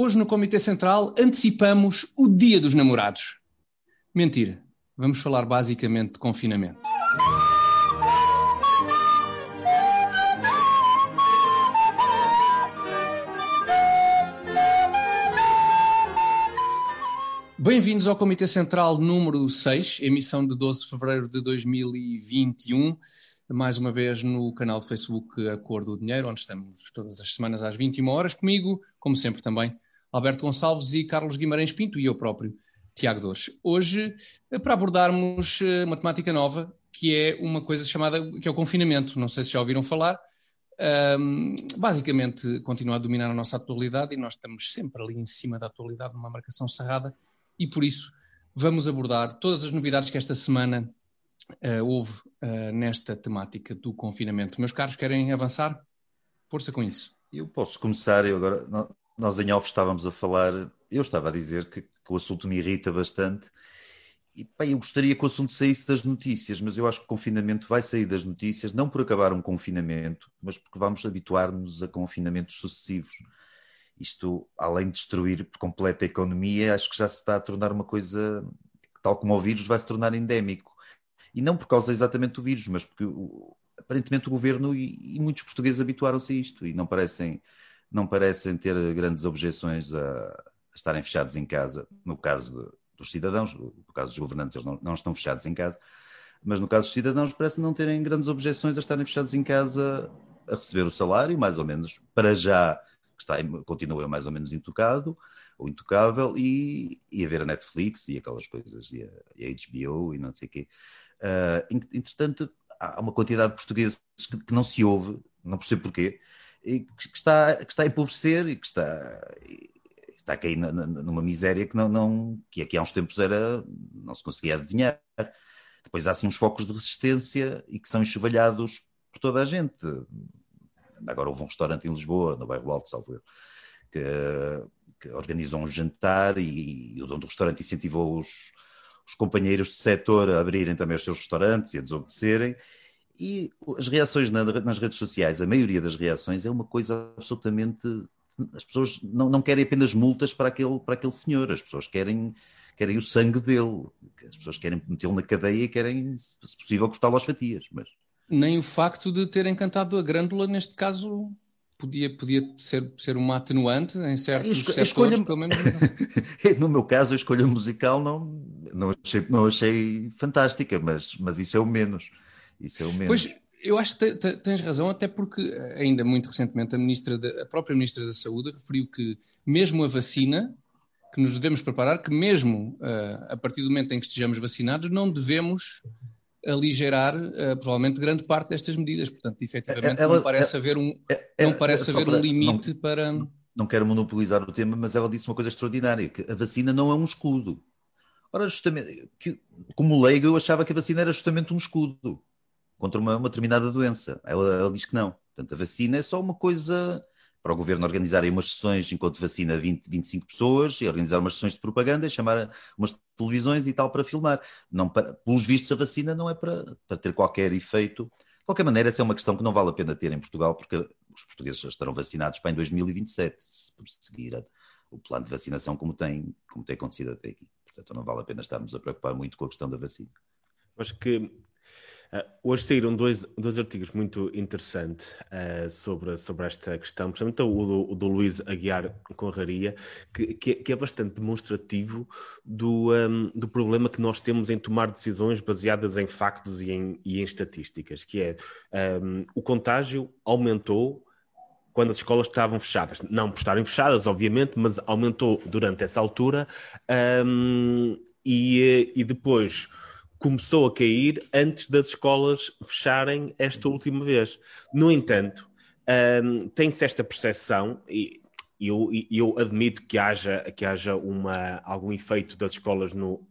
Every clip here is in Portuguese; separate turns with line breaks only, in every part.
Hoje no Comitê Central antecipamos o Dia dos Namorados. Mentira. Vamos falar basicamente de confinamento. Bem-vindos ao Comitê Central número 6, emissão de 12 de fevereiro de 2021. Mais uma vez no canal de Facebook A Cor do Dinheiro, onde estamos todas as semanas às 21 horas. Comigo, como sempre, também Alberto Gonçalves e Carlos Guimarães Pinto e eu próprio, Tiago Dores. Hoje, eh, para abordarmos eh, uma temática nova, que é uma coisa chamada, que é o confinamento. Não sei se já ouviram falar. Um, basicamente, continua a dominar a nossa atualidade e nós estamos sempre ali em cima da atualidade, numa marcação cerrada, e por isso vamos abordar todas as novidades que esta semana uh, houve uh, nesta temática do confinamento. Meus caros, querem avançar? Força com isso.
Eu posso começar, eu agora nós em off estávamos a falar, eu estava a dizer que, que o assunto me irrita bastante e bem, eu gostaria que o assunto saísse das notícias, mas eu acho que o confinamento vai sair das notícias, não por acabar um confinamento, mas porque vamos habituar-nos a confinamentos sucessivos. Isto, além de destruir por completo a economia, acho que já se está a tornar uma coisa, tal como o vírus, vai se tornar endémico. E não por causa exatamente do vírus, mas porque aparentemente o governo e, e muitos portugueses habituaram-se a isto e não parecem não parecem ter grandes objeções a, estarem fechados em casa. No caso dos cidadãos, no caso dos governantes, eles não, não, estão fechados em casa, mas no caso dos cidadãos, parece não terem grandes objeções a estarem fechados em casa a receber o salário, mais ou menos, para já, está, continua mais ou menos intocado ou intocável, e, e a ver a Netflix e aquelas coisas, e a, e a HBO e não sei o quê. Uh, entretanto, há uma quantidade de portugueses que, que não se ouve, não percebo porquê, que está, que está a empobrecer e que está, está a cair numa miséria que, não, não, que aqui há uns tempos era, não se conseguia adivinhar. Depois há assim uns focos de resistência e que são enxovalhados por toda a gente. Agora houve um restaurante em Lisboa, no bairro Alto, salvo eu, que, que organizou um jantar e, e, o dono do restaurante incentivou os, os companheiros de setor a abrirem também os seus restaurantes e a desobedecerem. E as reações nas redes sociais, a maioria das reações é uma coisa absolutamente. As pessoas não, não querem apenas multas para aquele, para aquele senhor, as pessoas querem, querem o sangue dele, as pessoas querem metê-lo na cadeia e querem, se possível, cortá-lo às fatias. Mas...
Nem o facto de terem cantado a grândula, neste caso, podia, podia ser, ser uma atenuante em certos esco, setores, escolha... pelo menos.
no meu caso, a escolha musical não, não, achei, não achei fantástica, mas, mas isso é o menos. Isso é o menos.
Pois, eu acho que tens razão, até porque ainda muito recentemente a, ministra a própria Ministra da Saúde referiu que mesmo a vacina, que nos devemos preparar, que mesmo uh, a partir do momento em que estejamos vacinados, não devemos aligerar uh, provavelmente grande parte destas medidas. Portanto, efetivamente, ela, não parece ela, haver um, não parece haver um limite
não,
para.
Não quero monopolizar o tema, mas ela disse uma coisa extraordinária: que a vacina não é um escudo. Ora, justamente, que, como leigo, eu achava que a vacina era justamente um escudo contra uma, uma determinada doença. Ela, ela, diz que não. Portanto, a vacina é só uma coisa para o governo organizar umas sessões enquanto vacina 20, 25 pessoas e organizar umas sessões de propaganda chamar umas televisões e tal para filmar. Não para, pelos vistos, a vacina não é para, para ter qualquer efeito. De qualquer maneira, essa é uma questão que não vale a pena ter em Portugal, porque os portugueses já estarão vacinados para em 2027, se seguir o plano de vacinação como tem, como tem acontecido até aqui. Portanto, não vale a pena estarmos a preocupar muito com a questão da vacina.
Acho que Uh, hoje saíram dois, dois artigos muito interessantes uh, sobre, sobre esta questão, principalmente o do, o do Luís Aguiar Conraria, que, que, que, é bastante demonstrativo do, um, do problema que nós temos em tomar decisões baseadas em factos e em, e em estatísticas, que é um, o contágio aumentou quando as escolas estavam fechadas. Não por estarem fechadas, obviamente, mas aumentou durante essa altura um, e, e depois começou a cair antes das escolas fecharem esta última vez. No entanto, um, tem-se esta percepção, e eu, eu, admito que haja, que haja uma, algum efeito das escolas no,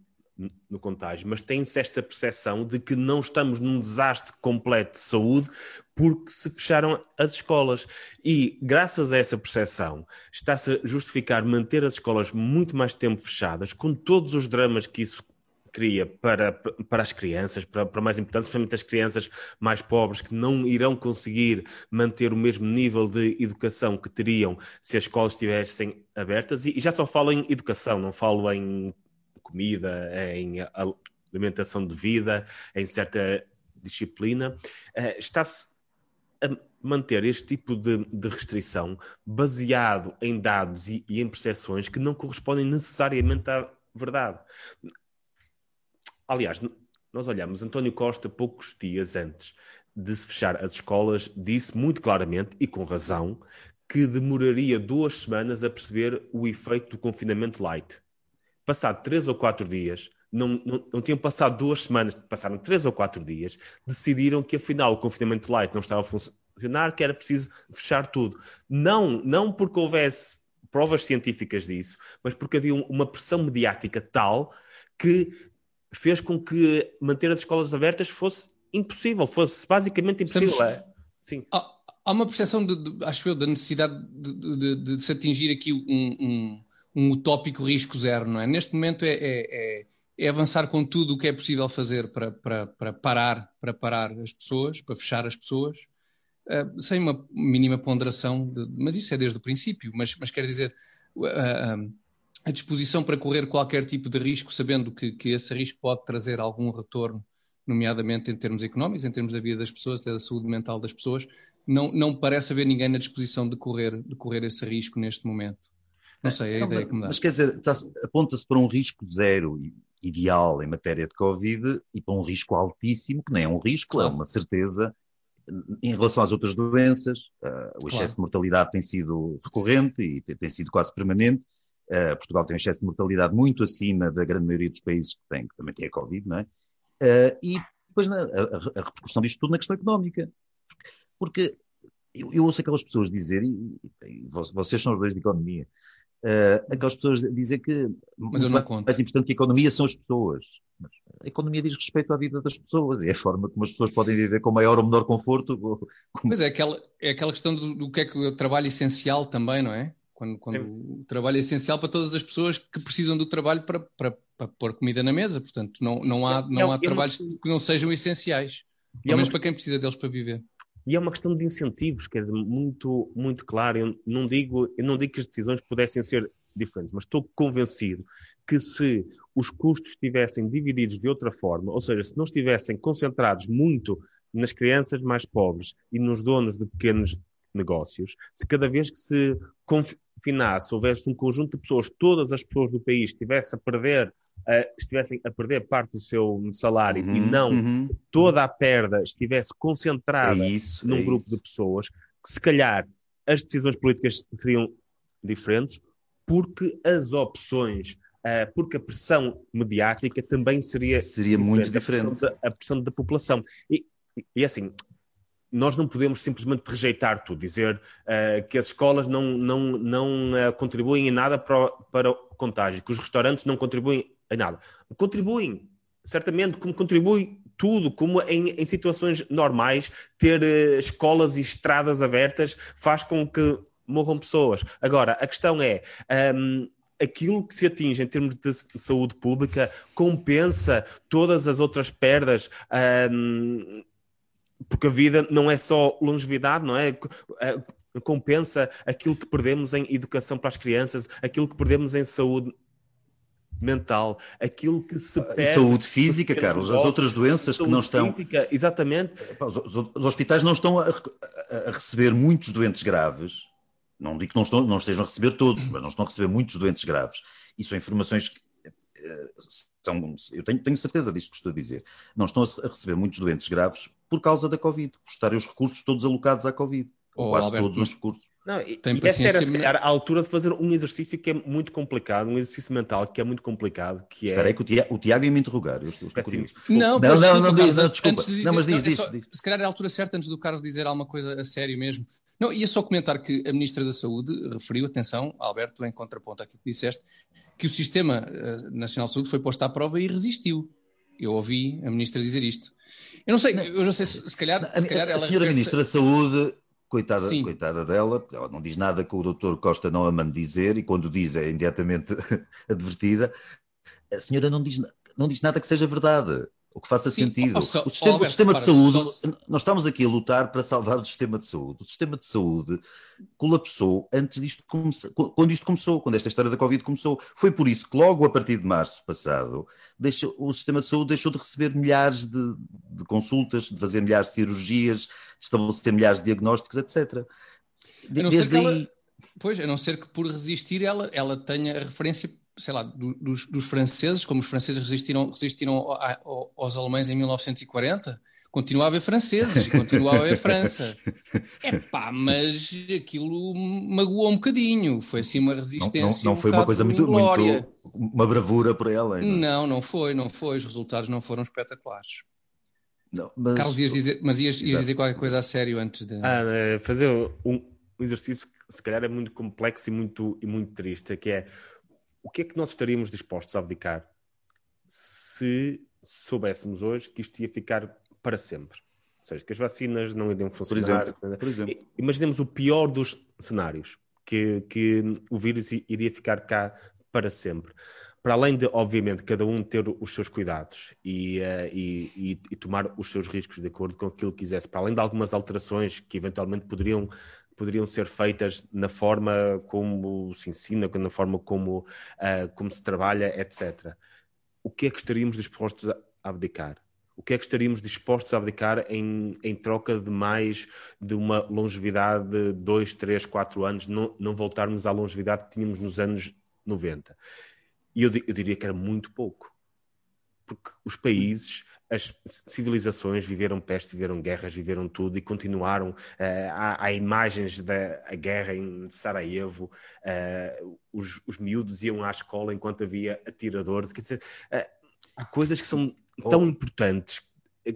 no contágio, mas tem-se esta percepção de que não estamos num desastre completo de saúde porque se fecharam as escolas. E, graças a essa percepção, está-se a justificar manter as escolas muito mais tempo fechadas, com todos os dramas que isso cria para, para as crianças, para, para mais importante, especialmente as crianças mais pobres que não irão conseguir manter o mesmo nível de educação que teriam se as escolas estivessem abertas. E, e já só falo em educação, não falo em comida, em alimentação de vida, em certa disciplina. Uh, Está-se a manter este tipo de, de, restrição baseado em dados e, e em percepções que não correspondem necessariamente à verdade. Aliás, nós olhamos, António Costa, poucos dias antes de se fechar as escolas, disse muito claramente e com razão que demoraria duas semanas a perceber o efeito do confinamento light. Passado três ou quatro dias, não, não, não, tinham passado duas semanas, passaram três ou quatro dias, decidiram que afinal o confinamento light não estava a funcionar, que era preciso fechar tudo. Não, não porque houvesse provas científicas disso, mas porque havia uma pressão mediática tal que fez com que manter as escolas abertas fosse impossível, fosse basicamente impossível. Estamos...
Sim. Há, há, uma percepção, de, de, acho eu, da necessidade de, de, de se atingir aqui um, um, um, utópico risco zero, não é? Neste momento é, é, é, é avançar com tudo o que é possível fazer para, para, para, parar, para parar as pessoas, para fechar as pessoas, uh, sem uma mínima ponderação, mas isso é desde o princípio, mas, mas quer dizer... Uh, uh, a disposição para correr qualquer tipo de risco, sabendo que, que, esse risco pode trazer algum retorno, nomeadamente em termos económicos, em termos da vida das pessoas, até da saúde mental das pessoas, não, não parece haver ninguém na disposição de correr, de correr esse risco neste momento. Não sei, é a não, ideia
mas,
que me dá.
Mas quer dizer, aponta-se para um risco zero ideal em matéria de Covid e para um risco altíssimo, que nem é um risco, é claro. é uma certeza em relação às outras doenças, uh, o excesso claro. de mortalidade tem sido recorrente e tem, tem sido quase permanente. Uh, Portugal tem um excesso de mortalidade muito acima da grande maioria dos países que, têm, que também têm a Covid, não é? Uh, e depois na, a, a, repercussão disto tudo na questão económica. Porque eu, eu ouço aquelas pessoas dizer, e, e, vocês são os dois de economia, uh, aquelas pessoas dizer que
Mas eu não conto.
mais importante que a economia são as pessoas. Mas a economia diz respeito à vida das pessoas é a forma como as pessoas podem viver com maior ou menor conforto.
Mas é aquela, é aquela questão do, do que é que o trabalho essencial também, não é? Quando, quando o trabalho é essencial para todas as pessoas que precisam do trabalho para, para, para pôr comida na mesa. Portanto, não, não há, não há trabalhos que não sejam essenciais. Pelo menos para quem precisa deles para viver.
E é uma questão de incentivos, quer dizer, muito, muito claro. Eu não, digo, eu não digo que as decisões pudessem ser diferentes, mas estou convencido que se os custos estivessem divididos de outra forma, ou seja, se não estivessem concentrados muito nas crianças mais pobres e nos donos de pequenos negócios, se cada vez que se confinasse, houvesse um conjunto de pessoas, todas as pessoas do país estivessem a perder, uh, estivessem a perder parte do seu salário uhum, e não uhum. toda a perda estivesse concentrada é isso, num é grupo isso. de pessoas, que se calhar as decisões políticas seriam diferentes, porque as opções porque a pressão mediática também seria,
seria muito diferente. A
pressão, da, a pressão da população. E, e assim, nós não podemos simplesmente rejeitar tudo, dizer uh, que as escolas não, não, não uh, contribuem em nada para, para o contágio, que os restaurantes não contribuem em nada. Contribuem, certamente, como contribui tudo, como em, em situações normais, ter uh, escolas e estradas abertas faz com que morram pessoas. Agora, a questão é. Um, ehm, aquilo que se atinge em termos de saúde pública compensa todas as outras perdas um, ehm, porque a vida não é só longevidade, não é? é? Compensa aquilo que perdemos em educação para as crianças, aquilo que perdemos em saúde mental, aquilo que se perde.
Saúde física, Carlos, as outras doenças que não estão.
Física, exatamente.
Os, os hospitais não estão a, a, receber muitos doentes graves. Não digo que não, estão, não estejam a receber todos, mas não estão a receber muitos doentes graves. E são informações que eh, são, eu tenho, tenho, certeza disto que estou a dizer, não estão a receber muitos doentes graves por causa da Covid, por estarem os recursos todos alocados à Covid, ou oh, quase Alberto, todos os recursos.
Não, e, Tem e esta era, se calhar, a altura de fazer um exercício que é muito complicado, um exercício mental que é muito complicado, que é...
Espera aí que o Tiago, o Tiago ia me interrogar. Eu estou,
estou não, não, não, não, diz, não, desculpa.
Dizer, não, mas diz, diz,
só,
diz,
Se calhar é a altura certa, antes do Carlos dizer alguma coisa a sério mesmo. Não, ia só comentar que a Ministra da Saúde referiu, atenção, Alberto, em contraponto àquilo que disseste, que o Sistema eh, Nacional de Saúde foi posto à prova e resistiu. Eu ouvi a Ministra dizer isto. Eu não sei, não, eu não sei se, se calhar,
a,
se calhar
a, senhora Ministra da Saúde, coitada, coitada dela, ela não diz nada que o Dr. Costa não a mande dizer e quando diz é imediatamente advertida. A senhora não diz não diz nada que seja verdade o que faça Sim, sentido. o sistema,
Alberto,
o sistema de saúde, só... nós estamos aqui a lutar para salvar o sistema de saúde. O sistema de saúde colapsou antes disto começar, quando isto começou, quando esta história da Covid começou. Foi por isso que logo a partir de março passado, deixou, o sistema de saúde deixou de receber milhares de, de consultas, de fazer milhares de cirurgias, de estabelecer milhares de diagnósticos, etc.
Desde aí... Ela, pois, a não ser que por resistir ela, ela tenha a referência sei lá, dos, dos, franceses, como os franceses resistiram, resistiram aos alemães em 1940, continua a haver franceses e continua a haver França. É pá, mas aquilo magoou um bocadinho. Foi assim uma resistência.
Não, não, não foi um uma coisa muito, muito, uma bravura para ela.
Não? não, não foi, não foi. Os resultados não foram espetaculares. Não, mas... Carlos, ias dizer, mas ias, ias dizer qualquer coisa a sério antes de.
Ah, é, fazer um, um exercício que se calhar é muito complexo e muito, e muito triste, que é o que é que nós estaríamos dispostos a abdicar se soubéssemos hoje que isto ia ficar para sempre? Ou seja, que as vacinas não iriam funcionar. Por exemplo, por exemplo. Imaginemos o pior dos cenários, que, que o vírus iria ficar cá para sempre para além de, obviamente, cada um ter os seus cuidados e, uh, e, e, tomar os seus riscos de acordo com aquilo que quisesse, para além de algumas alterações que eventualmente poderiam poderiam ser feitas na forma como se ensina, na forma como, uh, como se trabalha, etc. O que é que estaríamos dispostos a abdicar? O que é que estaríamos dispostos a abdicar em, em troca de mais de uma longevidade de 2, 3, 4 anos, não, não voltarmos à longevidade que tínhamos nos anos 90? E eu, eu diria que era muito pouco. Porque os países as civilizações viveram pestes, viveram guerras, viveram tudo e continuaram. Uh, há, há, imagens da guerra em Sarajevo, uh, os, os miúdos iam à escola enquanto havia atiradores. Quer dizer, uh, há coisas que são oh. tão importantes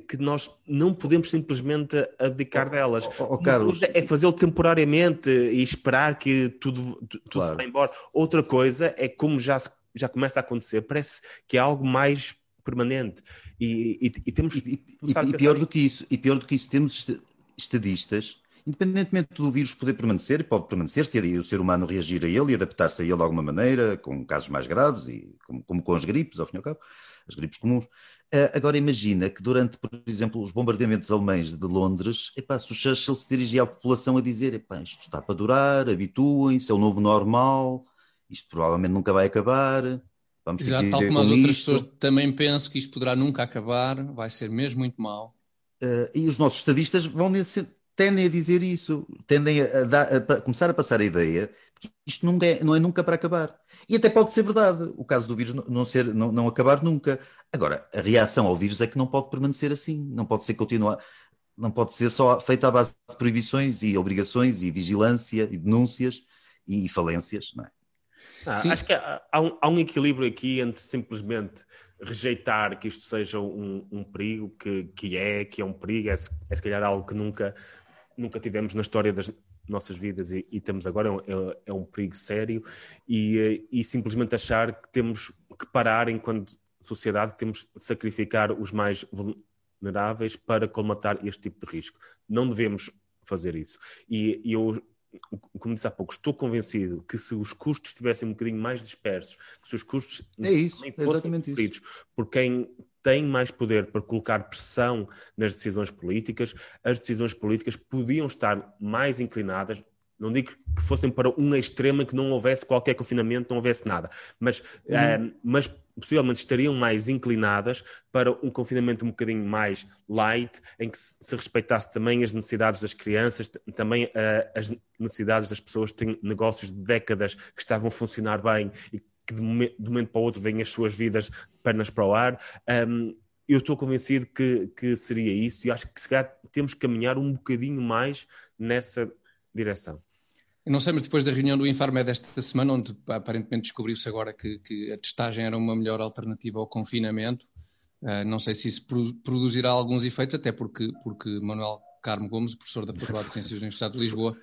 que nós não podemos simplesmente abdicar oh, delas.
Oh, oh, Carlos,
é fazê-lo temporariamente e esperar que tudo, tudo claro. se vá embora. Outra coisa é como já, já começa a acontecer, parece que é algo mais permanente. E, e, e temos
e, e pior do que isso, e pior do que isso, temos estadistas, independentemente do vírus poder permanecer, pode permanecer se o ser humano reagir a ele e adaptar-se a ele de alguma maneira, com casos mais graves, e como, como com as gripes, ao fim e ao cabo, as gripes comuns. Uh, agora imagina que durante, por exemplo, os bombardeamentos alemães de Londres, epá, se o Churchill se dirigia à população a dizer epá, isto está para durar, habituem-se, é o novo normal, isto provavelmente nunca vai acabar,
Vamos Exato, tal como as outras isto. pessoas também penso que isto poderá nunca acabar, vai ser mesmo muito mal.
Uh, e os nossos estadistas vão nesse, tendem a dizer isso, tendem a, dar, a, começar a passar a ideia de que isto nunca é, não é nunca para acabar. E até pode ser verdade, o caso do vírus não, ser, não, não acabar nunca. Agora, a reação ao vírus é que não pode permanecer assim, não pode ser continuar, não pode ser só feita à base de proibições e obrigações e vigilância e denúncias e falências, não é?
Ah, acho que há, há, um, há, um, equilíbrio aqui entre simplesmente rejeitar que isto seja um, um perigo, que, que, é, que é um perigo, é, é se calhar algo que nunca, nunca tivemos na história das nossas vidas e, e temos agora, é, é, é, um perigo sério, e, e simplesmente achar que temos que parar enquanto sociedade, temos de sacrificar os mais vulneráveis para colmatar este tipo de risco. Não devemos fazer isso. E, e eu como disse há pouco, estou convencido que se os custos estivessem um bocadinho mais dispersos, que se os custos
é isso, nem fossem sofridos
por quem tem mais poder para colocar pressão nas decisões políticas, as decisões políticas podiam estar mais inclinadas, não digo que fossem para um extremo em que não houvesse qualquer confinamento, não houvesse nada, mas, uhum. uh, mas possivelmente estariam mais inclinadas para um confinamento um bocadinho mais light, em que se respeitasse também as necessidades das crianças, também uh, as necessidades das pessoas que têm negócios de décadas que estavam a funcionar bem e que de, momento, de um momento para o outro vêm as suas vidas pernas para o ar. Um, eu estou convencido que, que, seria isso e acho que se calhar temos que caminhar um bocadinho mais nessa direção.
Não sei, mas depois da reunião do Infarmed desta semana, onde aparentemente descobriu-se agora que, que, a testagem era uma melhor alternativa ao confinamento, uh, não sei se isso produzirá alguns efeitos, até porque, porque Manuel Carmo Gomes, professor da Faculdade de Ciências da Universidade de Lisboa,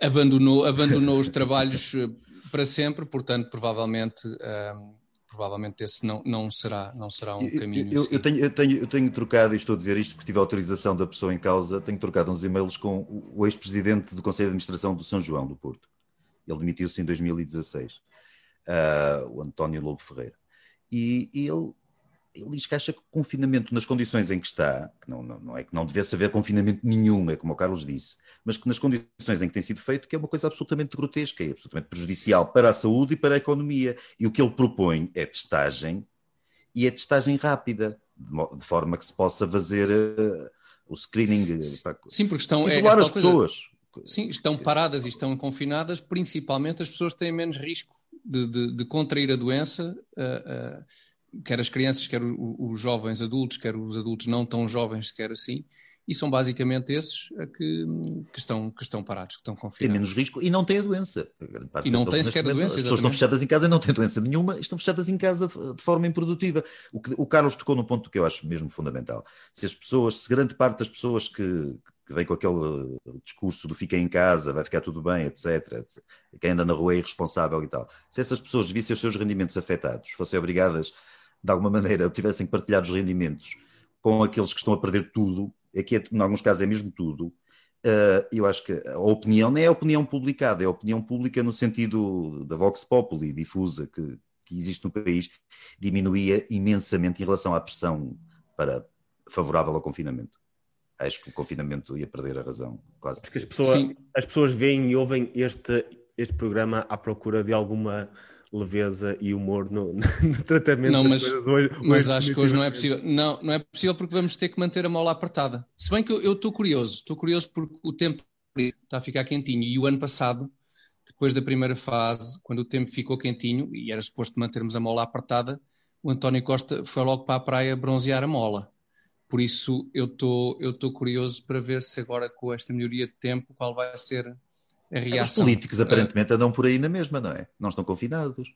abandonou, abandonou os trabalhos eh, para sempre, portanto, provavelmente uh, provavelmente esse não, não, será, não será um caminho.
Eu, eu, tenho, eu, tenho, eu tenho trocado, e estou a dizer isto porque tive a autorização da pessoa em causa, tenho trocado uns e-mails com o ex-presidente do Conselho de Administração do São João do Porto. Ele demitiu-se em 2016, uh, ah, o António Lobo Ferreira. E, e ele ele diz que acha que o confinamento nas condições em que está, que não, não, não, é que não devesse haver confinamento nenhum, é como o Carlos disse, mas que nas condições em que tem sido feito, que é uma coisa absolutamente grotesca, é absolutamente prejudicial para a saúde e para a economia. E o que ele propõe é testagem, e é testagem rápida, de, forma que se possa fazer uh, o screening.
Sim, porque estão...
É, as pessoas.
Sim, estão paradas e estão confinadas, principalmente as pessoas têm menos risco de, de, de contrair a doença, uh, uh, quer as crianças, quer os jovens adultos, quer os adultos não tão jovens, quer assim, e são basicamente esses que, que, estão, que estão parados, que estão confinados.
Tem menos risco e não têm a doença.
E não têm sequer a doença. As
pessoas estão fechadas em casa e não têm doença nenhuma, estão fechadas em casa de, de forma improdutiva. O, que, o Carlos tocou num ponto que eu acho mesmo fundamental. Se as pessoas, se grande parte das pessoas que, que vem com aquele discurso do fica em casa, vai ficar tudo bem, etc, etc. Quem anda na rua é irresponsável e tal. Se essas pessoas vissem os seus rendimentos afetados, fossem obrigadas de alguma maneira tivessem que partilhar os rendimentos com aqueles que estão a perder tudo, aqui é, em alguns casos é mesmo tudo, uh, eu acho que a opinião não é a opinião publicada, é a opinião pública no sentido da Vox Populi difusa que, que existe no país, diminuía imensamente em relação à pressão para, favorável ao confinamento. Acho que o confinamento ia perder a razão, quase.
Porque as pessoas, as pessoas veem e ouvem este, este programa à procura de alguma leveza e humor no, no tratamento
não,
mas, coisas hoje.
Mas acho que hoje não é possível. Não, não é possível porque vamos ter que manter a mola apertada. Se bem que eu estou curioso, estou curioso porque o tempo está a ficar quentinho e o ano passado, depois da primeira fase, quando o tempo ficou quentinho e era suposto mantermos a mola apertada, o António Costa foi logo para a praia bronzear a mola. Por isso eu estou curioso para ver se agora com esta melhoria de tempo qual vai ser.
Os políticos aparentemente andam por aí na mesma, não é? Não estão confinados.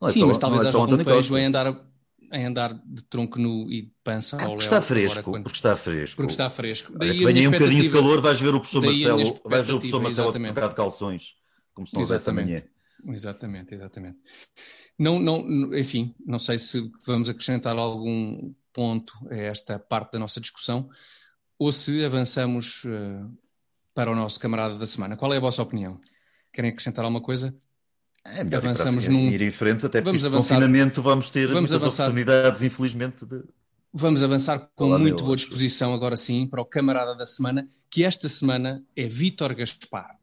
Não é Sim, só, mas talvez é haja algum pejo em andar, em andar de tronco nu e de pança
ah, porque está fresco, quando... porque está fresco.
Porque está fresco.
Daí Olha, vem um bocadinho de calor, vais ver o professor Marcelo, vais ver o professor Marcelo a de calções, como se não houvesse amanhã.
Exatamente, exatamente. Não, não, enfim, não sei se vamos acrescentar algum ponto a esta parte da nossa discussão ou se avançamos uh, para o nosso camarada da semana. Qual é a vossa opinião? Querem acrescentar alguma coisa?
É melhor avançamos ir, num... ir em frente, até porque vamos avançar... confinamento vamos ter vamos muitas avançar... oportunidades, infelizmente. De...
Vamos avançar com Olá, muito boa disposição agora sim para o camarada da semana, que esta semana é Vítor Gaspar.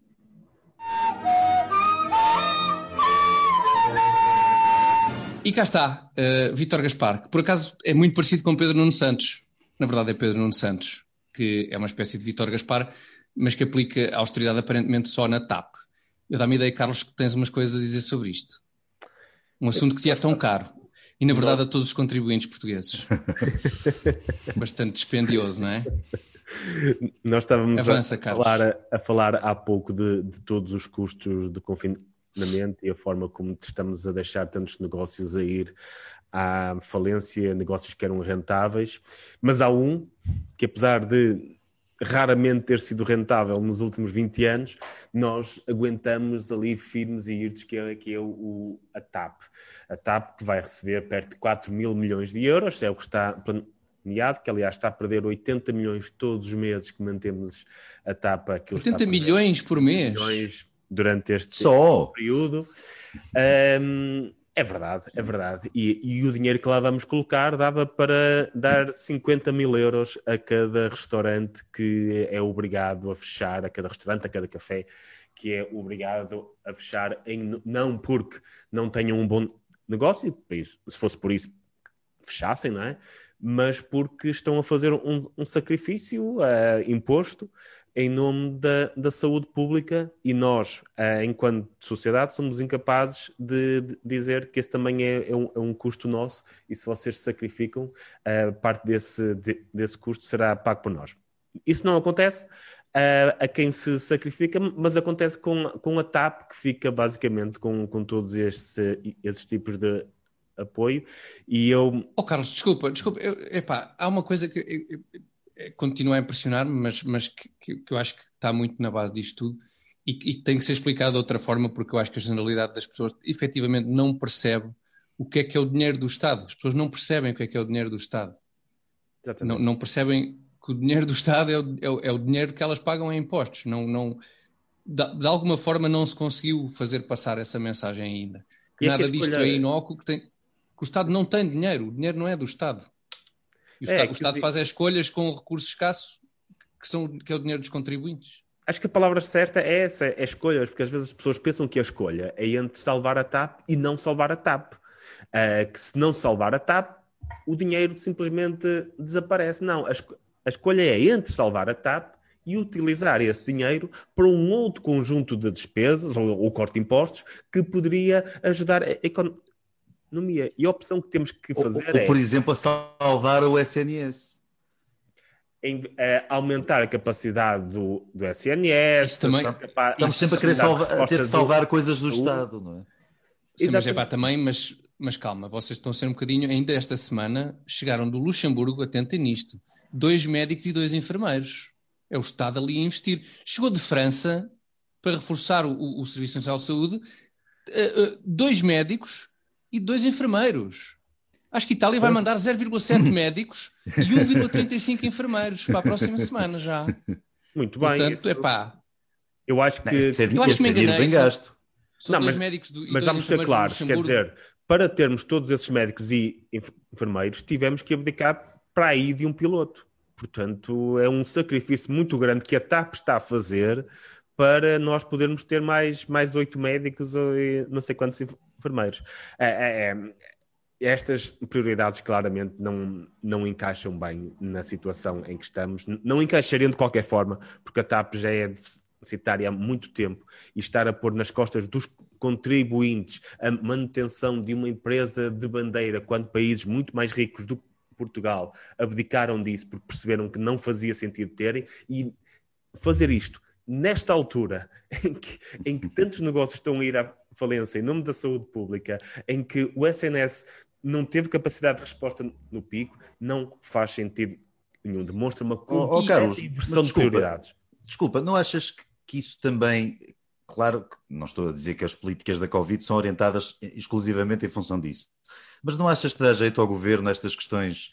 E cá está, uh, Vítor Gaspar, que por acaso é muito parecido com Pedro Nuno Santos. Na verdade é Pedro Nuno Santos, que é uma espécie de Vítor Gaspar, mas que aplica a austeridade aparentemente só na TAP. Eu dá-me ideia, Carlos, que tens umas coisas a dizer sobre isto. Um assunto que te é tão caro. E, na verdade, a todos os contribuintes portugueses. Bastante dispendioso, não é?
Nós estávamos Avança, a, falar, a, falar, há pouco de, de, todos os custos de confinamento e a forma como estamos a deixar tantos negócios a ir à falência, negócios que eram rentáveis, mas há um que, apesar de raramente ter sido rentável nos últimos 20 anos, nós aguentamos ali firmes e irtos, que é, que é o, a TAP. A TAP que vai receber perto de 4 mil milhões de euros, é o que está planeado, que aliás está a perder 80 milhões todos os meses que mantemos a TAP.
80 milhões por mês?
Milhões durante este
Só.
período. Um, é verdade, é verdade. E, e, o dinheiro que lá vamos colocar dava para dar 50 mil euros a cada restaurante que é obrigado a fechar, a cada restaurante, a cada café que é obrigado a fechar, em, não porque não tenham um bom negócio, se fosse por isso, fechassem, não é? Mas porque estão a fazer um, um sacrifício uh, imposto em nome da, da saúde pública e nós, uh, enquanto sociedade, somos incapazes de, de, dizer que esse também é, é, um, é, um, custo nosso e se vocês se sacrificam, uh, parte desse, de, desse custo será pago por nós. Isso não acontece uh, a quem se sacrifica, mas acontece com, com a TAP, que fica basicamente com, com todos estes, esses tipos de apoio. E eu.
Oh, Carlos, desculpa, desculpa. Eu, epá, há uma coisa que. Eu, eu continua a impressionar-me, mas, mas que, que, eu acho que está muito na base disto tudo e, e tem que ser explicado de outra forma, porque eu acho que a generalidade das pessoas efetivamente não percebe o que é que é o dinheiro do Estado. As pessoas não percebem o que é que é o dinheiro do Estado. Não, não, percebem que o dinheiro do Estado é o, é o, é o dinheiro que elas pagam em impostos. Não, não, de, de, alguma forma não se conseguiu fazer passar essa mensagem ainda. Que nada que disto é inócuo, que tem, o Estado não tem dinheiro, o dinheiro não é do Estado. E o é, Estado, o Estado faz as escolhas com recursos escassos, que, são, que é o dinheiro dos contribuintes.
Acho que a palavra certa é essa, é escolhas, porque às vezes as pessoas pensam que a escolha é entre salvar a TAP e não salvar a TAP. Uh, que se não salvar a TAP, o dinheiro simplesmente desaparece. Não, a, esco a escolha é entre salvar a TAP e utilizar esse dinheiro para um outro conjunto de despesas ou, ou corte de impostos que poderia ajudar a economia. E a opção que temos que fazer
ou, ou,
é.
Por exemplo, a salvar o SNS.
Em, é, aumentar a capacidade do, do SNS.
Também,
capaz, estamos sempre a querer salva, a ter que salvar do, coisas do, do Estado, não é?
Sim, mas é pá, também, mas, mas calma, vocês estão a ser um bocadinho. Ainda esta semana chegaram do Luxemburgo, atentem nisto, dois médicos e dois enfermeiros. É o Estado ali a investir. Chegou de França para reforçar o, o Serviço Nacional de Saúde, uh, uh, dois médicos e dois enfermeiros. Acho que a Itália vai mandar 0,7 médicos e 1,35 enfermeiros para a próxima semana já.
Muito bem.
Portanto, é pá.
Eu acho que.
eu acho que me enganei. Bem gasto.
São não, mas, médicos do, mas vamos ser claros, quer dizer, para termos todos esses médicos e enfermeiros, tivemos que abdicar para aí de um piloto. Portanto, é um sacrifício muito grande que a TAP está a fazer para nós podermos ter mais, mais oito médicos e não sei quantos enfermeiros. É, é, é, estas prioridades claramente não, não encaixam bem na situação em que estamos, não encaixariam de qualquer forma, porque a TAP já é deficitária há muito tempo e estar a pôr nas costas dos contribuintes a manutenção de uma empresa de bandeira quando países muito mais ricos do que Portugal abdicaram disso porque perceberam que não fazia sentido terem e fazer isto nesta altura em que, em que tantos negócios estão a ir falência em nome da saúde pública, em que o SNS não teve capacidade de resposta no pico, não faz sentido nenhum. Demonstra uma
oh, oh, Carlos, inversão de prioridades. Desculpa, não achas que isso também. Claro que não estou a dizer que as políticas da Covid são orientadas exclusivamente em função disso. Mas não achas que dá jeito ao governo nestas questões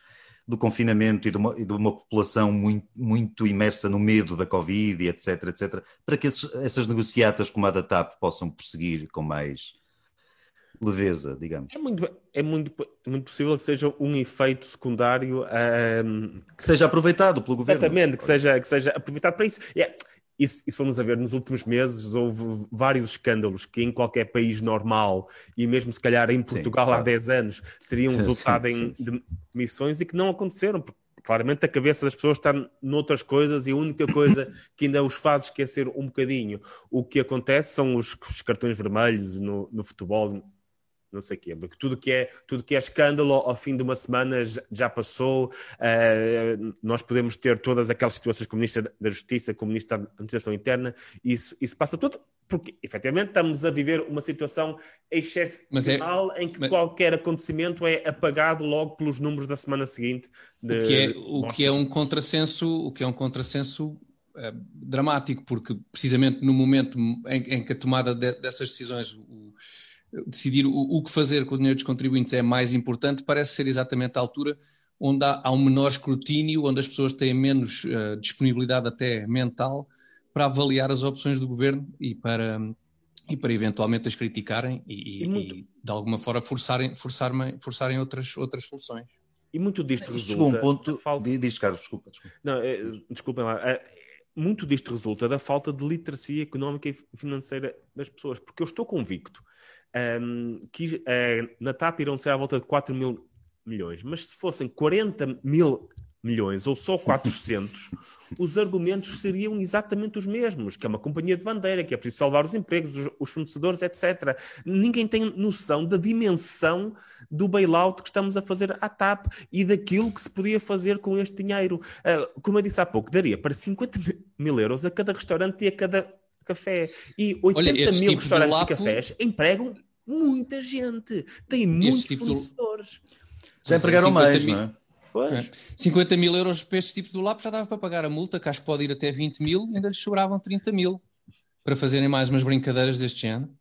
do confinamento e de uma, e de uma população muito, muito, imersa no medo da Covid, etc, etc, para que esses, essas negociatas como a da TAP possam prosseguir com mais leveza, digamos.
É muito, é muito, é muito possível que seja um efeito secundário. Um...
Que seja aproveitado pelo governo.
Exatamente, que seja, que seja aproveitado para isso. É, e se, formos a ver, nos últimos meses houve vários escândalos que em qualquer país normal, e mesmo se calhar em Portugal sim, claro. há 10 anos, teriam resultado sim, sim, em demissões e que não aconteceram, porque claramente a cabeça das pessoas está noutras coisas e a única coisa que ainda os faz esquecer um bocadinho o que acontece são os, os cartões vermelhos no, no futebol, não sei o quê, porque tudo que é, tudo que é escândalo ao fim de uma semana já passou, uh, nós podemos ter todas aquelas situações como Ministro da Justiça, como Ministro da Administração Interna, isso, isso passa tudo, porque efetivamente estamos a viver uma situação excepcional é, em que mas, qualquer acontecimento é apagado logo pelos números da semana seguinte.
De, o que é, o que é um contrassenso, o que é um contrassenso uh, dramático, porque precisamente no momento em, em que a tomada de, dessas decisões o, decidir o, o, que fazer com o dinheiro dos contribuintes é mais importante, parece ser exatamente a altura onde há, há um menor escrutínio, onde as pessoas têm menos uh, disponibilidade até mental para avaliar as opções do governo e para, e para eventualmente as criticarem e, e, muito... e de alguma forma forçarem, forçarem, forçarem outras, outras soluções.
E muito disto resulta...
um ponto... Falta... Diz, Carlos, desculpa. desculpa.
Não, é, desculpem lá. É, muito disto resulta da falta de literacia económica e financeira das pessoas, porque eu estou convicto um, que uh, na TAP irão ser à volta de 4 mil milhões, mas se fossem 40 mil milhões ou só 400, os argumentos seriam exatamente os mesmos, que é uma companhia de bandeira, que é preciso salvar os empregos, os, os fornecedores, etc. Ninguém tem noção da dimensão do bailout que estamos a fazer à TAP e daquilo que se podia fazer com este dinheiro. Uh, como eu disse há pouco, daria para 50 mil euros a cada restaurante e a cada café. E 80 Olha, mil restaurantes Lapo... e cafés empregam muita gente. Tem muitos tipo fornecedores. Do...
Já empregaram mais, mil... não é?
Pois. É. 50 mil euros para este tipo de lápis já dava para pagar a multa, que acho que pode ir até 20 mil, e ainda lhes sobravam 30 mil para fazerem mais umas brincadeiras deste ano.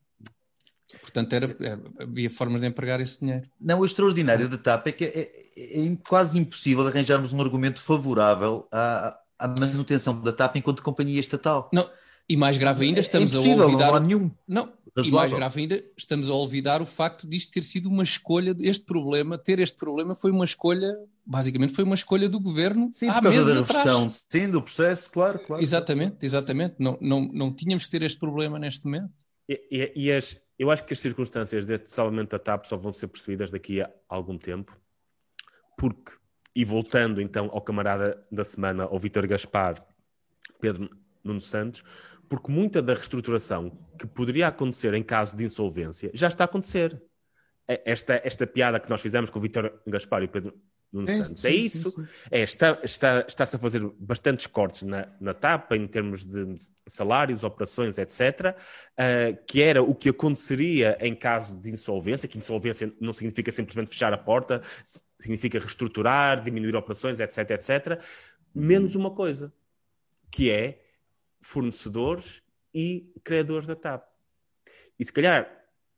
Portanto, era, era, havia formas de empregar esse dinheiro.
Não, o extraordinário da TAP é que é, é, é quase impossível arranjarmos um argumento favorável à, à manutenção da TAP enquanto companhia estatal.
Não, E mais grave ainda,
É
estamos a
impossível,
olvidar.
não há nenhum.
Não, e mais grave ainda, estamos a olvidar o facto disto ter sido uma escolha, este problema, ter este problema foi uma escolha, basicamente foi uma escolha do governo
Sim,
há
por causa
meses
da reversão, sim, do processo, claro, claro.
Exatamente, exatamente. Não, não, não tínhamos que ter este problema neste momento.
E, e- e as- eu acho que as circunstâncias deste salvamento da TAP só vão ser percebidas daqui a algum tempo, porque, e voltando então ao camarada da semana, ao Vítor Gaspar, Pedro Nuno Santos, porque muita da reestruturação que poderia acontecer em caso de insolvência já está a acontecer. É- Esta, esta piada que nós fizemos com o Vítor Gaspar e o Pedro Nuno
Sim,
Santos,
sim,
é isso.
sim.
É, está, está, está-se a fazer bastantes cortes na, na TAP em termos de salários, operações, etc., ah, que era o que aconteceria em caso de insolvência, que insolvência não significa simplesmente fechar a porta, significa reestruturar, diminuir operações, etc., etc., menos uma coisa, que é fornecedores e criadores da TAP. E se calhar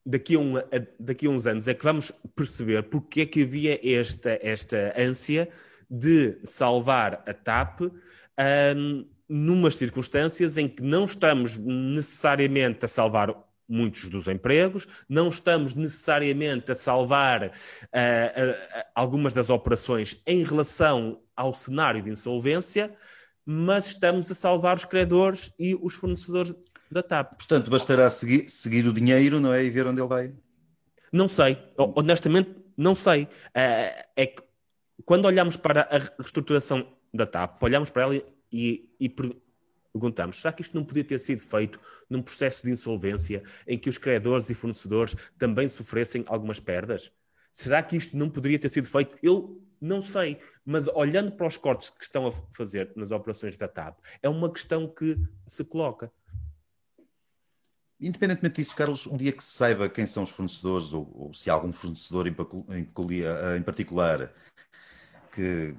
daqui a, um- a- daqui a uns anos é que vamos perceber porque é que havia esta, esta ânsia de salvar a TAP ahm, numas circunstâncias em que não estamos necessariamente a salvar muitos dos empregos, não estamos necessariamente a salvar ah, ah, algumas das operações em relação ao cenário de insolvência, mas estamos a salvar os credores e os fornecedores da TAP.
Portanto, bastará seguir, seguir o dinheiro, não é? E ver onde ele vai.
Não sei, Ho- honestamente, não sei. Eh, é que quando olhamos para a reestruturação da TAP, olhamos para ela e, e per- perguntamos: será que isto não podia ter sido feito num processo de insolvência em que os credores e fornecedores também sofressem algumas perdas? Será que isto não poderia ter sido feito? Eu não sei, mas olhando para os cortes que estão a fazer nas operações da TAP, é uma questão que se coloca.
Independentemente disso, Carlos, um dia que se saiba quem são os fornecedores, ou, ou se há algum fornecedor em, pacu- em particular que,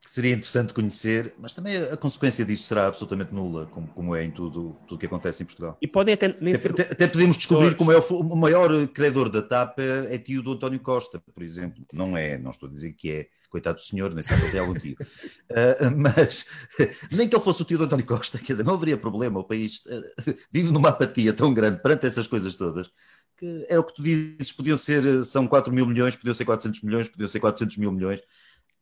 que seria interessante conhecer, mas também a, consequência disso será absolutamente nula, como, como é em tudo o que acontece em Portugal.
E podem até nem
Até,
ser.
até- até podemos descobrir como é o, o maior credor da TAP é, é tio do António Costa, por exemplo. Não é, não estou a dizer que é. Coitado do senhor, nem sabe se tem algum tio. Ah, mas nem que ele fosse o tio do António Costa, quer dizer, não haveria problema. O país ah, vive numa apatia tão grande perante essas coisas todas que era o que tu dizes, podiam ser, são 4 mil milhões, podiam ser 400 milhões, podiam ser 400 mil milhões.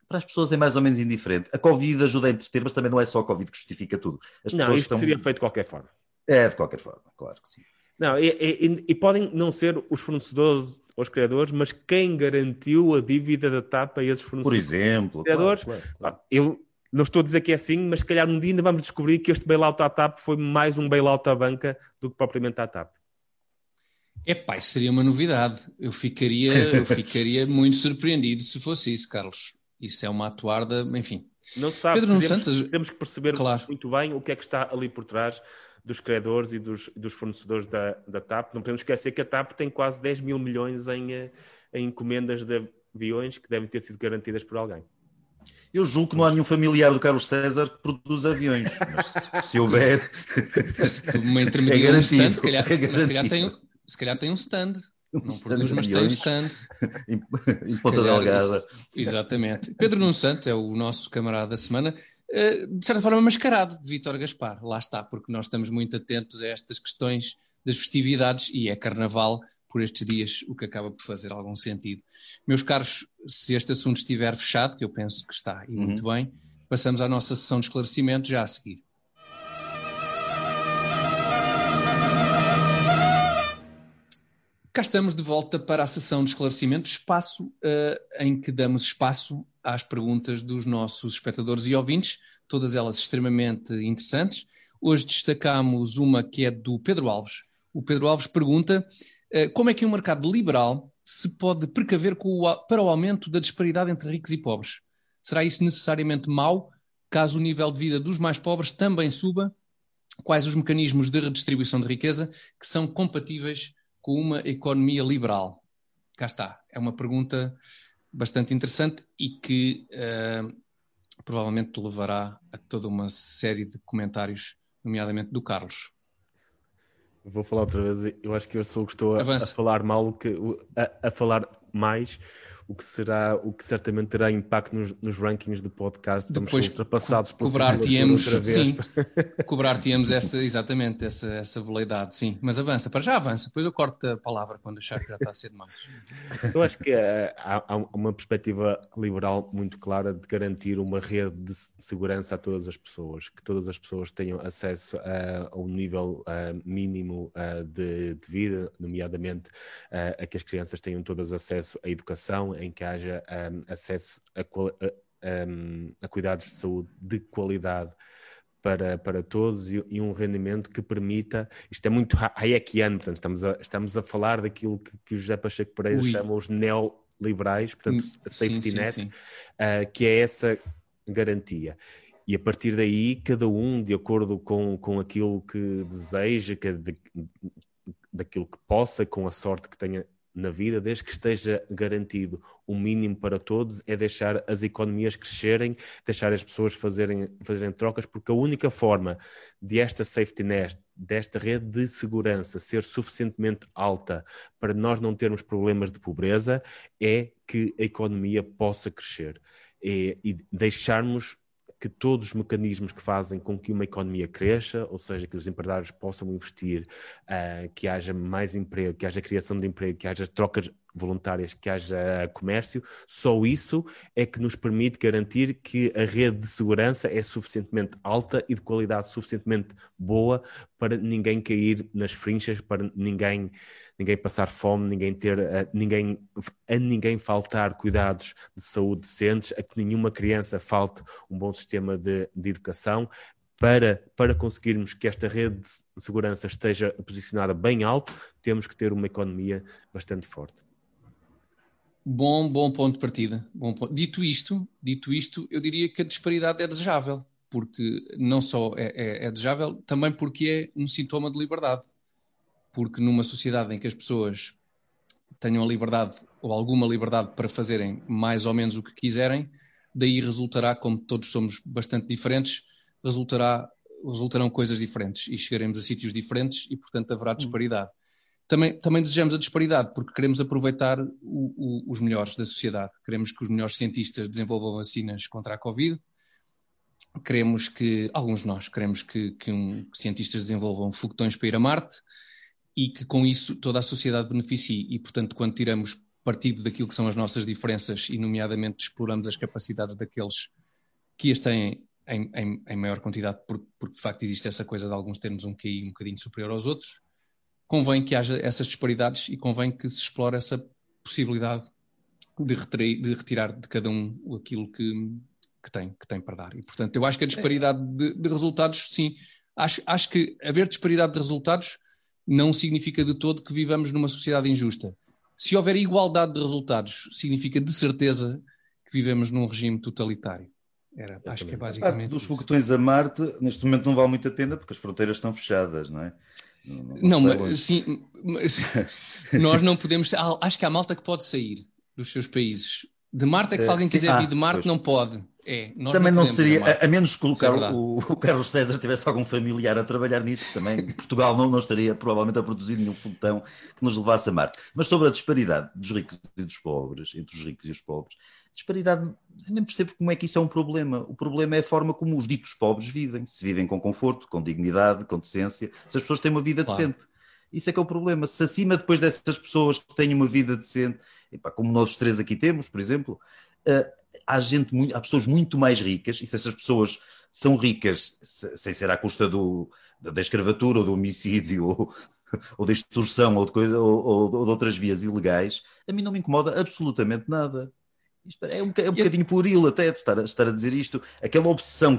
Para as pessoas é mais ou menos indiferente. A Covid ajuda a entreter, mas também não é só a Covid que justifica tudo. As
Não, isto
estão...
seria feito de qualquer forma.
É, de qualquer forma, claro que sim.
Não, e, e- e podem não ser os fornecedores ou os criadores, mas quem garantiu a dívida da TAP a esses
Por
fornecedores?
exemplo.
Criadores,
claro, claro, claro.
Eu não estou a dizer que é assim, mas se calhar um dia ainda vamos descobrir que este bailout à TAP foi mais um bailout à banca do que propriamente à TAP.
Epá, isso seria uma novidade. Eu ficaria, eu ficaria muito surpreendido se fosse isso, Carlos. Isso é uma atuarda, enfim.
Não se sabe,
Pedro
temos,
Santos-
temos que perceber
Claro.
muito bem o que é que está ali por trás dos credores e dos, dos fornecedores da, da TAP. Não podemos esquecer que a TAP tem quase 10 mil milhões em, eh, em encomendas de aviões que devem ter sido garantidas por alguém.
Eu julgo que não há nenhum familiar do Carlos César que produz aviões. Mas se houver.
Uma
É
intermediária um
garantido,
stand, se calhar,
é
mas se calhar, tem, se calhar tem um stand.
Um
Não
stand
produz, mas tem um stand.
em, em
Se
Ponta
calhar
Delgada.
Exatamente. Pedro Nuno Santos é o nosso camarada da semana, de certa forma mascarado de Vítor Gaspar. Lá está, porque nós estamos muito atentos a estas questões das festividades e é carnaval por estes dias, o que acaba por fazer algum sentido. Meus caros, se este assunto estiver fechado, que eu penso que está e muito bem, passamos à nossa sessão de esclarecimento já a seguir. Cá estamos de volta para a sessão de esclarecimento, espaço eh, em que damos espaço às perguntas dos nossos espectadores e ouvintes, todas elas extremamente interessantes. Hoje destacamos uma que é do Pedro Alves. O Pedro Alves pergunta eh, como é que um mercado liberal se pode precaver o para o aumento da disparidade entre ricos e pobres? Será isso necessariamente mau caso o nível de vida dos mais pobres também suba? Quais os mecanismos de redistribuição de riqueza que são compatíveis com uma economia liberal? Cá está. É uma pergunta bastante interessante e que eh, provavelmente te levará a toda uma série de comentários, nomeadamente do Carlos.
Vou falar outra vez. Eu acho que eu sou o que estou a, a falar mal, que, a, a falar mais o que será, o que certamente terá impacto nos, nos rankings de podcast.
Depois ultrapassados co cobrar-te-emos, sim, cobrar-te-emos esta, exatamente, essa, essa veleidade, sim. Mas avança, para já avança, depois eu corto a palavra quando achar que já está a ser demais.
Eu acho que uh, há, há, uma perspectiva liberal muito clara de garantir uma rede de segurança a todas as pessoas, que todas as pessoas tenham acesso a, a um nível uh, mínimo de, de, vida, nomeadamente a que as crianças tenham todas acesso à educação, em que haja um, acesso a, a, um, a, cuidados de saúde de qualidade para, para todos e, e, um rendimento que permita. Isto é muito hayekiano, portanto, estamos a, estamos a falar daquilo que, que o José Pacheco Pereira Ui. chama os neoliberais, portanto, hum, a safety sim, net, sim, sim. Uh, que é essa garantia. E a partir daí, cada um, de acordo com, com aquilo que deseja, que, de, daquilo que possa, com a sorte que tenha na vida, desde que esteja garantido o mínimo para todos, é deixar as economias crescerem, deixar as pessoas fazerem, fazerem trocas, porque a única forma de esta safety net, desta rede de segurança ser suficientemente alta para nós não termos problemas de pobreza, é que a economia possa crescer. e, e deixarmos que todos os mecanismos que fazem com que uma economia cresça, ou seja, que os empresários possam investir, uh, que haja mais emprego, que haja criação de emprego, que haja trocas voluntárias, que haja comércio, só isso é que nos permite garantir que a rede de segurança é suficientemente alta e de qualidade suficientemente boa para ninguém cair nas frinchas, para ninguém ninguém passar fome, ninguém ter, a ninguém, a ninguém faltar cuidados de saúde decentes, a que nenhuma criança falte um bom sistema de, de educação, para, para conseguirmos que esta rede de segurança esteja posicionada bem alto, temos que ter uma economia bastante forte.
Bom, bom ponto de partida. Ponto. Dito isto, dito isto, eu diria que a disparidade é desejável, porque não só é, é, é desejável, também porque é um sintoma de liberdade porque numa sociedade em que as pessoas tenham a liberdade ou alguma liberdade para fazerem mais ou menos o que quiserem, daí resultará, como todos somos bastante diferentes, resultará, resultarão coisas diferentes e chegaremos a sítios diferentes e, portanto, haverá hum. Também, também desejamos a disparidade porque queremos aproveitar o, o, os melhores da sociedade. Queremos que os melhores cientistas desenvolvam vacinas contra a Covid. Queremos que, alguns de nós, queremos que, que, um, que cientistas desenvolvam foguetões para ir a Marte e que com isso toda a sociedade beneficie. E, portanto, quando tiramos partido daquilo que são as nossas diferenças e, nomeadamente, exploramos as capacidades daqueles que as têm em, em, em maior quantidade, porque, porque, de facto existe essa coisa de alguns termos um QI um bocadinho superior aos outros, convém que haja essas disparidades e convém que se explore essa possibilidade de, retrair, de retirar de cada um aquilo que, que, tem, que tem para dar. E, portanto, eu acho que a disparidade de, de resultados, sim, acho, acho que haver disparidade de resultados não significa de todo que vivamos numa sociedade injusta. Se houver igualdade de resultados, significa de certeza que vivemos num regime totalitário.
Era, acho que é basicamente. A dos foguetões a Marte, neste momento não vale muito a pena porque as fronteiras estão fechadas, não é?
Não, não, não mas, sim, mas nós não podemos. Acho que há malta que pode sair dos seus países. De Marte é que se alguém quiser ah, vir de Marte, pois. não pode. É,
também não, seria, a, a, menos que o, é o, o, Carlos César tivesse algum familiar a trabalhar nisso, também Portugal não, não estaria provavelmente a produzir nenhum foguetão que nos levasse a Marte. Mas sobre a disparidade dos ricos e dos pobres, entre os ricos e os pobres, disparidade, nem percebo como é que isso é um problema. O problema é a forma como os ditos pobres vivem. Se vivem com conforto, com dignidade, com decência, se as pessoas têm uma vida claro. decente. Isso é que é o problema. Se acima depois dessas pessoas que têm uma vida decente, como nós três aqui temos, por exemplo, uh, há, gente há pessoas muito mais ricas, e se essas pessoas são ricas sem ser à custa do, da escravatura ou do homicídio ou, ou da extorsão ou de, coisa, ou, ou, ou de outras vias ilegais, a mim não me incomoda absolutamente nada. É um, é um bocadinho pueril até de estar, estar, a dizer isto. Aquela obsessão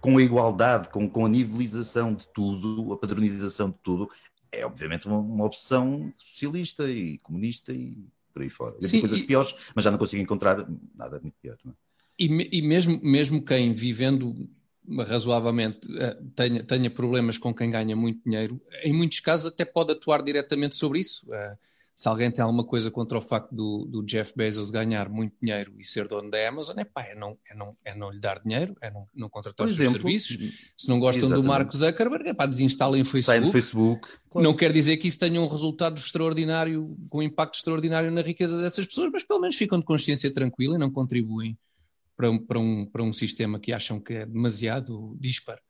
com, a igualdade, com, com, a nivelização de tudo, a padronização de tudo, é obviamente uma, uma obsessão socialista e comunista e por aí fora. Sim, coisas e... piores, mas já não consigo encontrar nada muito pior. É?
E, e, mesmo, mesmo quem vivendo razoavelmente eh, tenha, tenha, problemas com quem ganha muito dinheiro, em muitos casos até pode atuar diretamente sobre isso. Se alguém tem alguma coisa contra o facto do, do, Jeff Bezos ganhar muito dinheiro e ser dono da Amazon, é pá, é não, é não, é não lhe dar dinheiro, é não, não contratar os seus serviços. Se não gostam exatamente. do Mark Zuckerberg, é pá, desinstalem o Facebook.
Facebook.
Claro. Não quer dizer que isso tenha um resultado extraordinário, com um impacto extraordinário na riqueza dessas pessoas, mas pelo menos ficam de consciência tranquila e não contribuem para um, para um, para um sistema que acham que é demasiado disparo.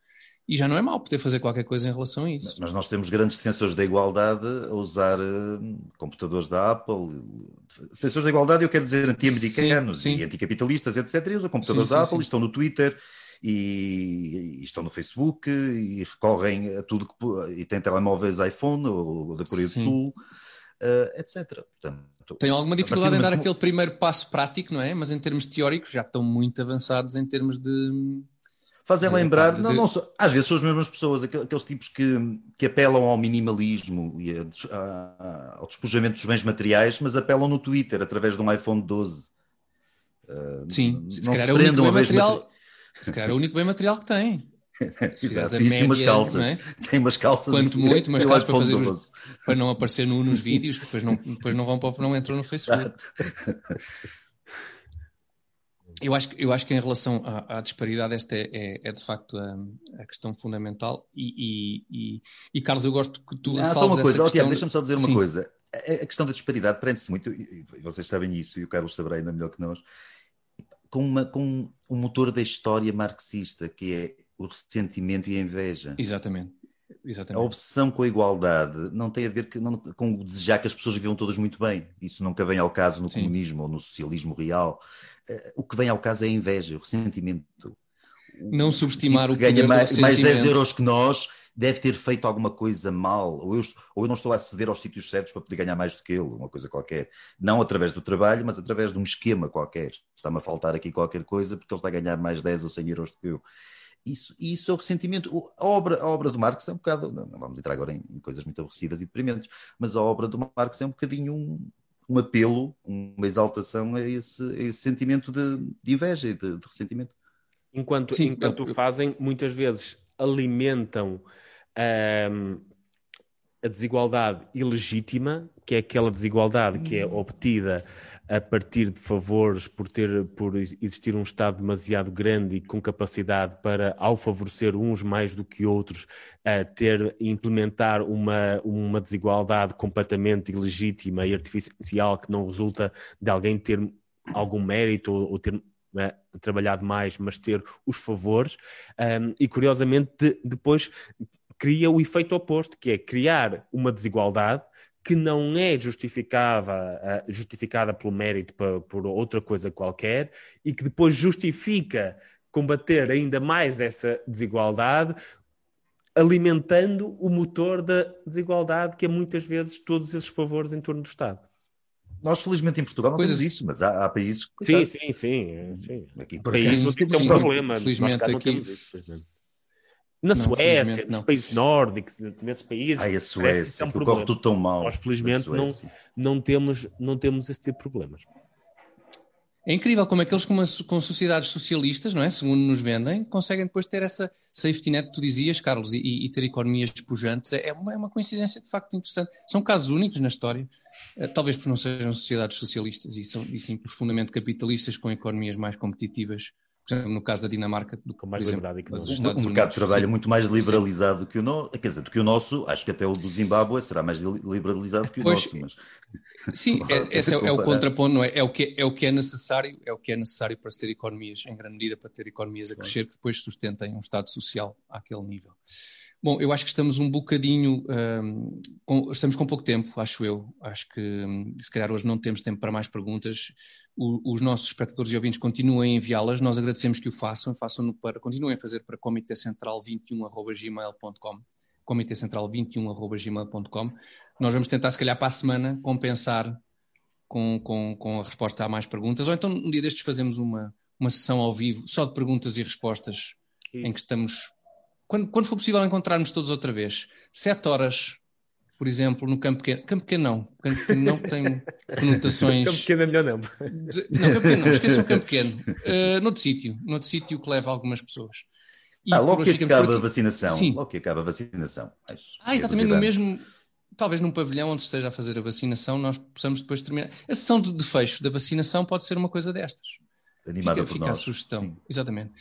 E já não é mau poder fazer qualquer coisa em relação a isso.
Mas nós temos grandes defensores da igualdade a usar uh, computadores da Apple. Defensores da igualdade, eu quero dizer anti-americanos e anticapitalistas, etc. E usam computadores sim, da sim, Apple, sim. estão no Twitter e, e, estão no Facebook e recorrem a tudo que. e têm telemóveis iPhone ou, ou da Coreia do Sul. Uh, etc.
Portanto, Tem alguma dificuldade em dar aquele primeiro passo prático, não é? Mas em termos teóricos já estão muito avançados em termos de,
fazem lembrar, não, não só, às vezes são as mesmas pessoas, aqueles tipos que, que apelam ao minimalismo e a, a, ao despojamento dos bens materiais, mas apelam no Twitter através de um iPhone 12.
Uh, Sim, se calhar, é o único bem material, se calhar é o único bem material que tem.
Exato, e umas calças. É? Tem umas calças.
Quanto muito, umas calças para fazer os, para não aparecer no, nos vídeos, depois não, depois não vão para não entram no Facebook. Eu acho, eu acho que em relação à, à disparidade, esta é, é, é de facto a, a, questão fundamental. E, e, e, Carlos, eu gosto que tu.
Ah, só uma coisa, questão... deixa-me só dizer uma Sim. coisa. A, a, questão da disparidade prende-se muito, e vocês sabem isso, e o Carlos saberá ainda melhor que nós, com, uma, com um motor da história marxista, que é o ressentimento e a inveja.
Exatamente. Exatamente.
A obsessão com a igualdade não tem a ver que, não, com o desejar que as pessoas vivam todas muito bem. Isso nunca vem ao caso no Sim. comunismo ou no socialismo real. Uh, o que vem ao caso é a inveja, o ressentimento.
Não subestimar
tipo
o que ganha
mais, mais 10 euros que nós deve ter feito alguma coisa mal, ou eu, ou eu não estou a aceder aos sítios certos para poder ganhar mais do que ele, uma coisa qualquer. Não através do trabalho, mas através de um esquema qualquer. Está-me a faltar aqui qualquer coisa porque ele está a ganhar mais 10 ou 100 euros do que eu. Isso, isso é o ressentimento. A obra, a obra do Marx é um bocado. Não, vamos entrar agora em, em, coisas muito aborrecidas e deprimentes, mas a obra do Marx é um bocadinho um, um apelo, uma exaltação a esse, a esse sentimento de, de, inveja e de, de ressentimento.
Enquanto, Sim, enquanto eu, fazem, muitas vezes alimentam um, a desigualdade ilegítima, que é aquela desigualdade que é obtida a partir de favores por ter por existir um Estado demasiado grande e com capacidade para, ao favorecer uns mais do que outros, a ter implementar uma, uma desigualdade completamente ilegítima e artificial que não resulta de alguém ter algum mérito ou, ou ter é, trabalhado mais, mas ter os favores. Um, e curiosamente, de, depois cria o efeito oposto, que é criar uma desigualdade que não é justificada, eh, justificada pelo mérito por outra coisa qualquer e que depois justifica combater ainda mais essa desigualdade, alimentando o motor da desigualdade, que é muitas vezes todos esses favores em torno do Estado.
Nós, felizmente, em Portugal não temos isso, mas há, há países
que. Sim, sim, sim. sim. Aqui, países que têm um problema. Felizmente, aqui, não temos isso, felizmente. Na não, Suécia, nos países nórdicos, nesses países.
Ah, a Suécia, que, que corre tudo tão mal.
Nós, felizmente, não, não, temos, não temos esse tipo de problemas.
É incrível como aqueles com, com sociedades socialistas, não é? Segundo nos vendem, conseguem depois ter essa safety net que tu dizias, Carlos, e, e ter economias pujantes. É, é uma, é uma, coincidência de facto interessante. São casos únicos na história, eh, talvez porque não sejam sociedades socialistas e, são, e sim profundamente capitalistas com economias mais competitivas exemplo, no caso da Dinamarca, do que, mais exemplo,
que o, o mercado de trabalho é muito mais liberalizado do que o nosso, quer dizer, do que o nosso, acho que até o do Zimbábue será mais liberalizado que o pois, nosso. Mas...
Sim, é, esse é, é, o contraponto, não é? É o, que, é o que é necessário, é o que é necessário para se ter economias, em grande medida, para ter economias a crescer, que depois sustentem um Estado social àquele nível. Bom, eu acho que estamos um bocadinho. Um, com, estamos com pouco tempo, acho eu. Acho que um, se calhar hoje não temos tempo para mais perguntas. O, os nossos espectadores e ouvintes continuem a enviá-las. Nós agradecemos que o façam. façam para, continuem a fazer para comitecentral21.gmail.com comitecentral21.gmail.com Nós vamos tentar, se calhar, para a semana, compensar com, com, com a resposta a mais perguntas. Ou então, um dia destes, fazemos uma, uma sessão ao vivo só de perguntas e respostas, em que estamos quando, quando for possível encontrarmos todos outra vez, sete horas, por exemplo, no Campo Pequeno. Campo Pequeno não. Campo Pequeno não tem conotações.
campo Pequeno é melhor não. De...
Não, Campo Pequeno não. Esqueçam o Campo Pequeno. Uh, noutro sítio. Noutro sítio que leva algumas pessoas.
E ah, logo que acaba a vacinação. Sim. Logo que acaba a vacinação.
Mas ah, é exatamente. No mesmo. Talvez num pavilhão onde esteja a fazer a vacinação, nós possamos depois terminar. A sessão de, de fecho da vacinação pode ser uma coisa destas.
Animada
fica,
por
fica
nós.
a sugestão.
Sim.
Exatamente.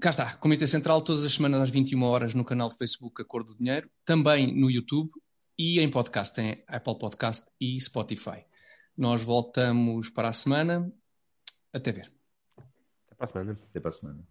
Cá está, Comitê Central, todas as semanas às 21 horas no canal do Facebook Acordo do Dinheiro, também no YouTube, e em podcast, tem Apple Podcast e Spotify. Nós voltamos para a semana. Até ver.
Até para a semana.
Até para a semana.